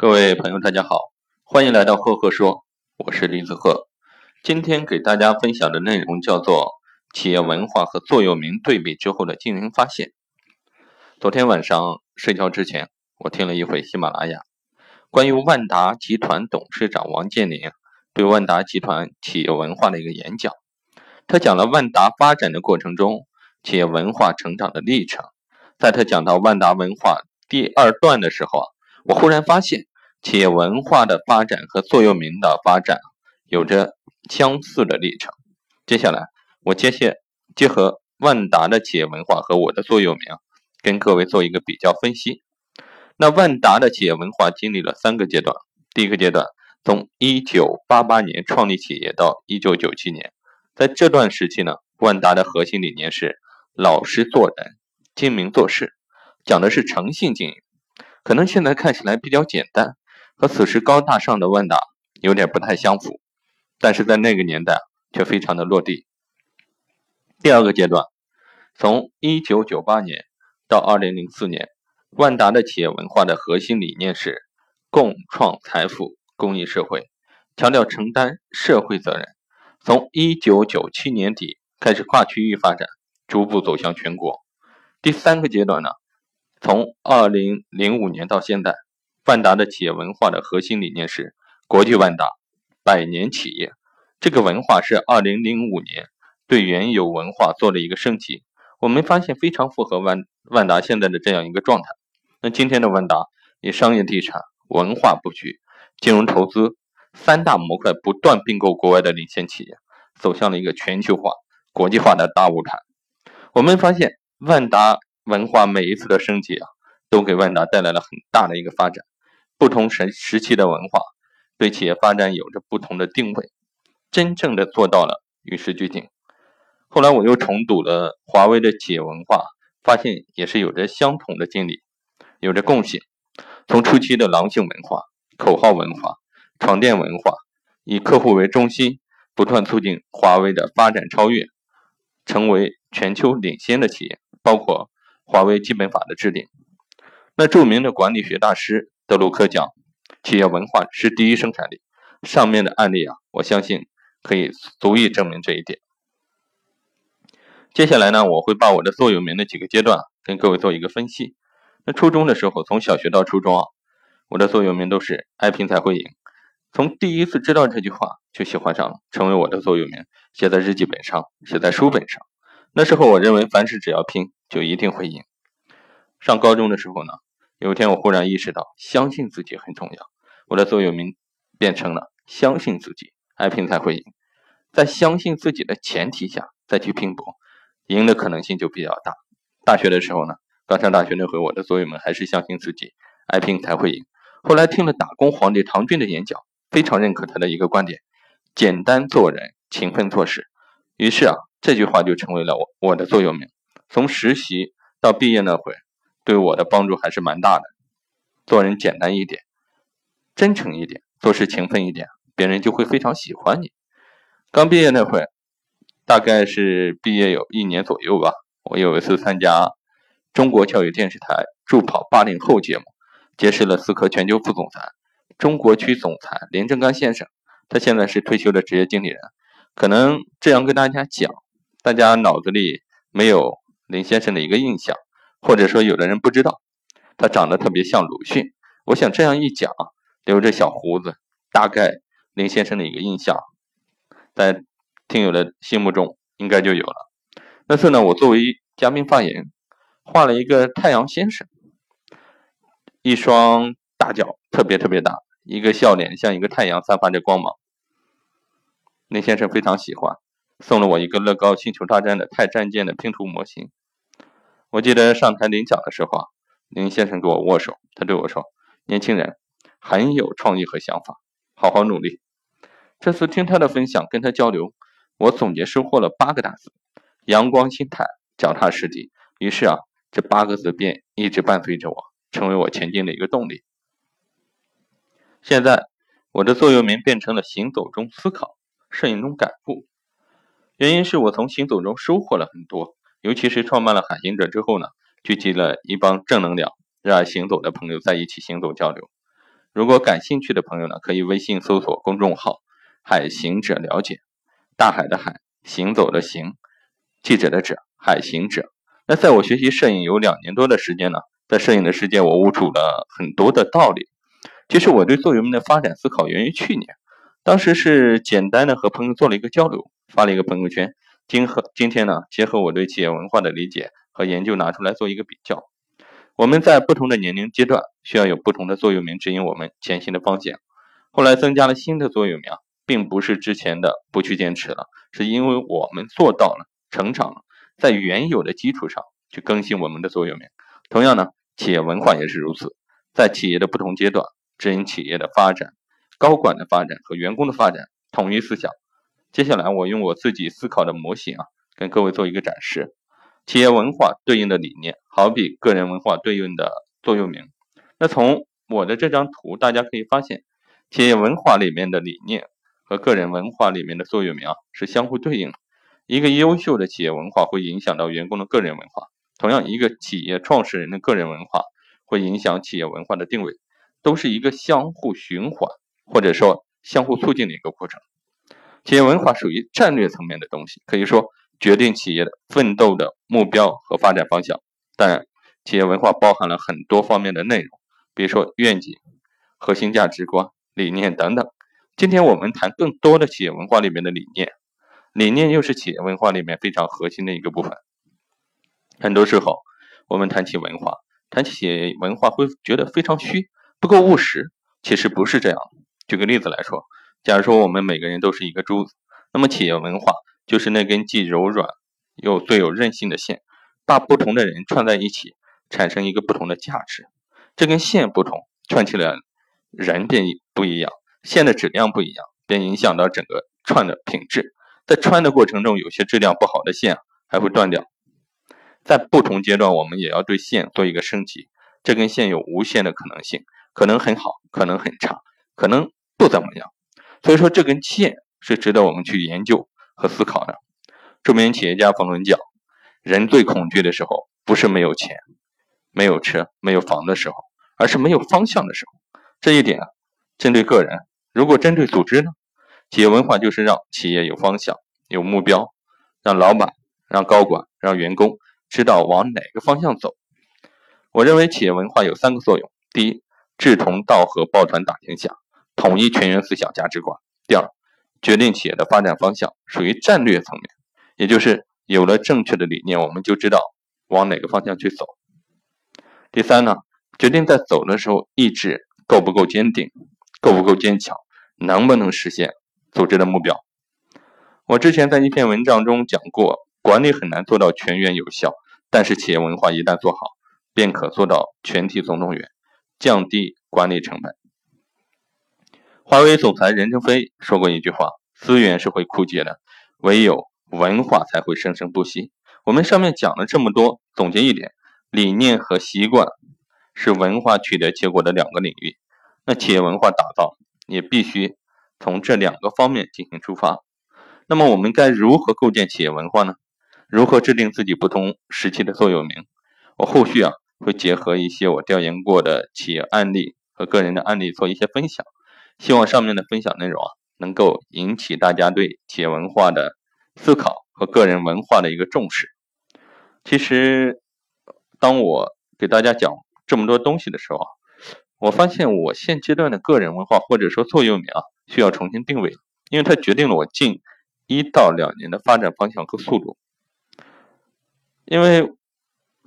各位朋友，大家好，欢迎来到赫赫说，我是李子赫。今天给大家分享的内容叫做企业文化和座右铭对比之后的惊人发现。昨天晚上睡觉之前，我听了一回喜马拉雅关于万达集团董事长王健林对万达集团企业文化的一个演讲。他讲了万达发展的过程中企业文化成长的历程。在他讲到万达文化第二段的时候啊，我忽然发现。企业文化的发展和座右铭的发展有着相似的历程。接下来，我接下结合万达的企业文化和我的座右铭，跟各位做一个比较分析。那万达的企业文化经历了三个阶段。第一个阶段，从1988年创立企业到1997年，在这段时期呢，万达的核心理念是老实做人、精明做事，讲的是诚信经营。可能现在看起来比较简单。和此时高大上的万达有点不太相符，但是在那个年代却非常的落地。第二个阶段，从1998年到2004年，万达的企业文化的核心理念是共创财富、公益社会，强调承担社会责任。从1997年底开始跨区域发展，逐步走向全国。第三个阶段呢，从2005年到现在。万达的企业文化的核心理念是国际万达，百年企业。这个文化是2005年对原有文化做了一个升级，我们发现非常符合万万达现在的这样一个状态。那今天的万达以商业地产、文化布局、金融投资三大模块不断并购国外的领先企业，走向了一个全球化、国际化的大舞台。我们发现万达文化每一次的升级啊，都给万达带来了很大的一个发展。不同时时期的文化对企业发展有着不同的定位，真正的做到了与时俱进。后来我又重读了华为的企业文化，发现也是有着相同的经历，有着共性。从初期的狼性文化、口号文化、床垫文化，以客户为中心，不断促进华为的发展超越，成为全球领先的企业。包括华为基本法的制定，那著名的管理学大师。德鲁克讲，企业文化是第一生产力。上面的案例啊，我相信可以足以证明这一点。接下来呢，我会把我的座右铭的几个阶段跟各位做一个分析。那初中的时候，从小学到初中啊，我的座右铭都是“爱拼才会赢”。从第一次知道这句话就喜欢上了，成为我的座右铭，写在日记本上，写在书本上。那时候我认为，凡事只要拼，就一定会赢。上高中的时候呢？有一天，我忽然意识到，相信自己很重要。我的座右铭变成了“相信自己，爱拼才会赢”。在相信自己的前提下，再去拼搏，赢的可能性就比较大。大学的时候呢，刚上大学那会，我的座右铭还是“相信自己，爱拼才会赢”。后来听了打工皇帝唐骏的演讲，非常认可他的一个观点：简单做人，勤奋做事。于是啊，这句话就成为了我我的座右铭。从实习到毕业那会。对我的帮助还是蛮大的。做人简单一点，真诚一点，做事勤奋一点，别人就会非常喜欢你。刚毕业那会，大概是毕业有一年左右吧。我有一次参加中国教育电视台助跑八零后节目，结识了思科全球副总裁、中国区总裁林正刚先生。他现在是退休的职业经理人。可能这样跟大家讲，大家脑子里没有林先生的一个印象。或者说，有的人不知道，他长得特别像鲁迅。我想这样一讲，留着小胡子，大概林先生的一个印象，在听友的心目中应该就有了。那次呢，我作为嘉宾发言，画了一个太阳先生，一双大脚特别特别大，一个笑脸像一个太阳，散发着光芒。林先生非常喜欢，送了我一个乐高星球大战的太战舰的拼图模型。我记得上台领奖的时候啊，林先生跟我握手，他对我说：“年轻人很有创意和想法，好好努力。”这次听他的分享，跟他交流，我总结收获了八个大字：阳光心态，脚踏实地。于是啊，这八个字便一直伴随着我，成为我前进的一个动力。现在我的座右铭变成了行走中思考，摄影中感悟。原因是我从行走中收获了很多。尤其是创办了海行者之后呢，聚集了一帮正能量、热爱行走的朋友在一起行走交流。如果感兴趣的朋友呢，可以微信搜索公众号“海行者”了解。大海的海，行走的行，记者的者，海行者。那在我学习摄影有两年多的时间呢，在摄影的世界，我悟出了很多的道理。其实我对座右铭的发展思考源于去年，当时是简单的和朋友做了一个交流，发了一个朋友圈。今和今天呢，结合我对企业文化的理解和研究，拿出来做一个比较。我们在不同的年龄阶段，需要有不同的座右铭指引我们前行的方向。后来增加了新的座右铭，并不是之前的不去坚持了，是因为我们做到了，成长了，在原有的基础上去更新我们的座右铭。同样呢，企业文化也是如此，在企业的不同阶段，指引企业的发展、高管的发展和员工的发展，统一思想。接下来，我用我自己思考的模型啊，跟各位做一个展示。企业文化对应的理念，好比个人文化对应的座右铭。那从我的这张图，大家可以发现，企业文化里面的理念和个人文化里面的座右铭啊，是相互对应的。一个优秀的企业文化会影响到员工的个人文化，同样，一个企业创始人的个人文化会影响企业文化的定位，都是一个相互循环或者说相互促进的一个过程。企业文化属于战略层面的东西，可以说决定企业的奋斗的目标和发展方向。当然，企业文化包含了很多方面的内容，比如说愿景、核心价值观、理念等等。今天我们谈更多的企业文化里面的理念，理念又是企业文化里面非常核心的一个部分。很多时候，我们谈起文化，谈起企业文化会觉得非常虚，不够务实。其实不是这样。举个例子来说。假如说我们每个人都是一个珠子，那么企业文化就是那根既柔软又最有韧性的线，把不同的人串在一起，产生一个不同的价值。这根线不同，串起来人便不一样，线的质量不一样，便影响到整个串的品质。在穿的过程中，有些质量不好的线还会断掉。在不同阶段，我们也要对线做一个升级。这根线有无限的可能性，可能很好，可能很差，可能不怎么样。所以说，这根线是值得我们去研究和思考的。著名企业家冯仑讲：“人最恐惧的时候，不是没有钱、没有车、没有房的时候，而是没有方向的时候。”这一点啊，针对个人；如果针对组织呢？企业文化就是让企业有方向、有目标，让老板、让高管、让员工知道往哪个方向走。我认为企业文化有三个作用：第一，志同道合，抱团打天下。统一全员思想价值观。第二，决定企业的发展方向，属于战略层面，也就是有了正确的理念，我们就知道往哪个方向去走。第三呢，决定在走的时候意志够不够坚定，够不够坚强，能不能实现组织的目标。我之前在一篇文章中讲过，管理很难做到全员有效，但是企业文化一旦做好，便可做到全体总动员，降低管理成本。华为总裁任正非说过一句话：“资源是会枯竭的，唯有文化才会生生不息。”我们上面讲了这么多，总结一点：理念和习惯是文化取得结果的两个领域。那企业文化打造也必须从这两个方面进行出发。那么我们该如何构建企业文化呢？如何制定自己不同时期的座右铭？我后续啊会结合一些我调研过的企业案例和个人的案例做一些分享。希望上面的分享内容啊，能够引起大家对企业文化的思考和个人文化的一个重视。其实，当我给大家讲这么多东西的时候啊，我发现我现阶段的个人文化或者说座右铭啊，需要重新定位，因为它决定了我近一到两年的发展方向和速度。因为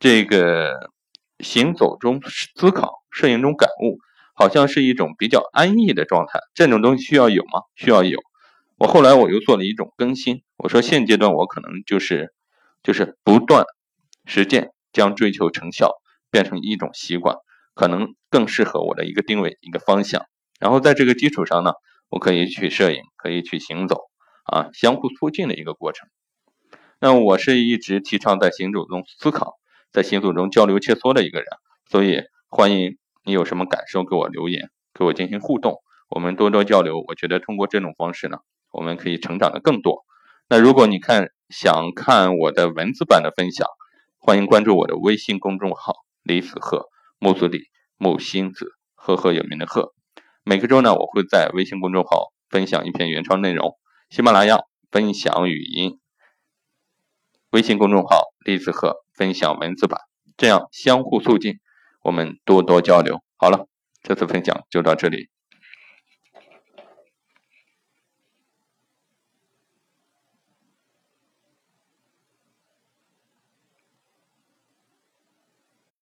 这个行走中思考，摄影中感悟。好像是一种比较安逸的状态，这种东西需要有吗？需要有。我后来我又做了一种更新，我说现阶段我可能就是就是不断实践，将追求成效变成一种习惯，可能更适合我的一个定位一个方向。然后在这个基础上呢，我可以去摄影，可以去行走，啊，相互促进的一个过程。那我是一直提倡在行走中思考，在行走中交流切磋的一个人，所以欢迎。你有什么感受给我留言给我进行互动我们多多交流。我觉得通过这种方式呢我们可以成长的更多。那如果你看想看我的文字版的分享欢迎关注我的微信公众号李子鹤木子李木星子赫赫有名的赫。每个周呢我会在微信公众号分享一篇原创内容喜马拉雅分享语音微信公众号李子鹤分享文字版这样相互促进我们多多交流。好了这次分享就到这里。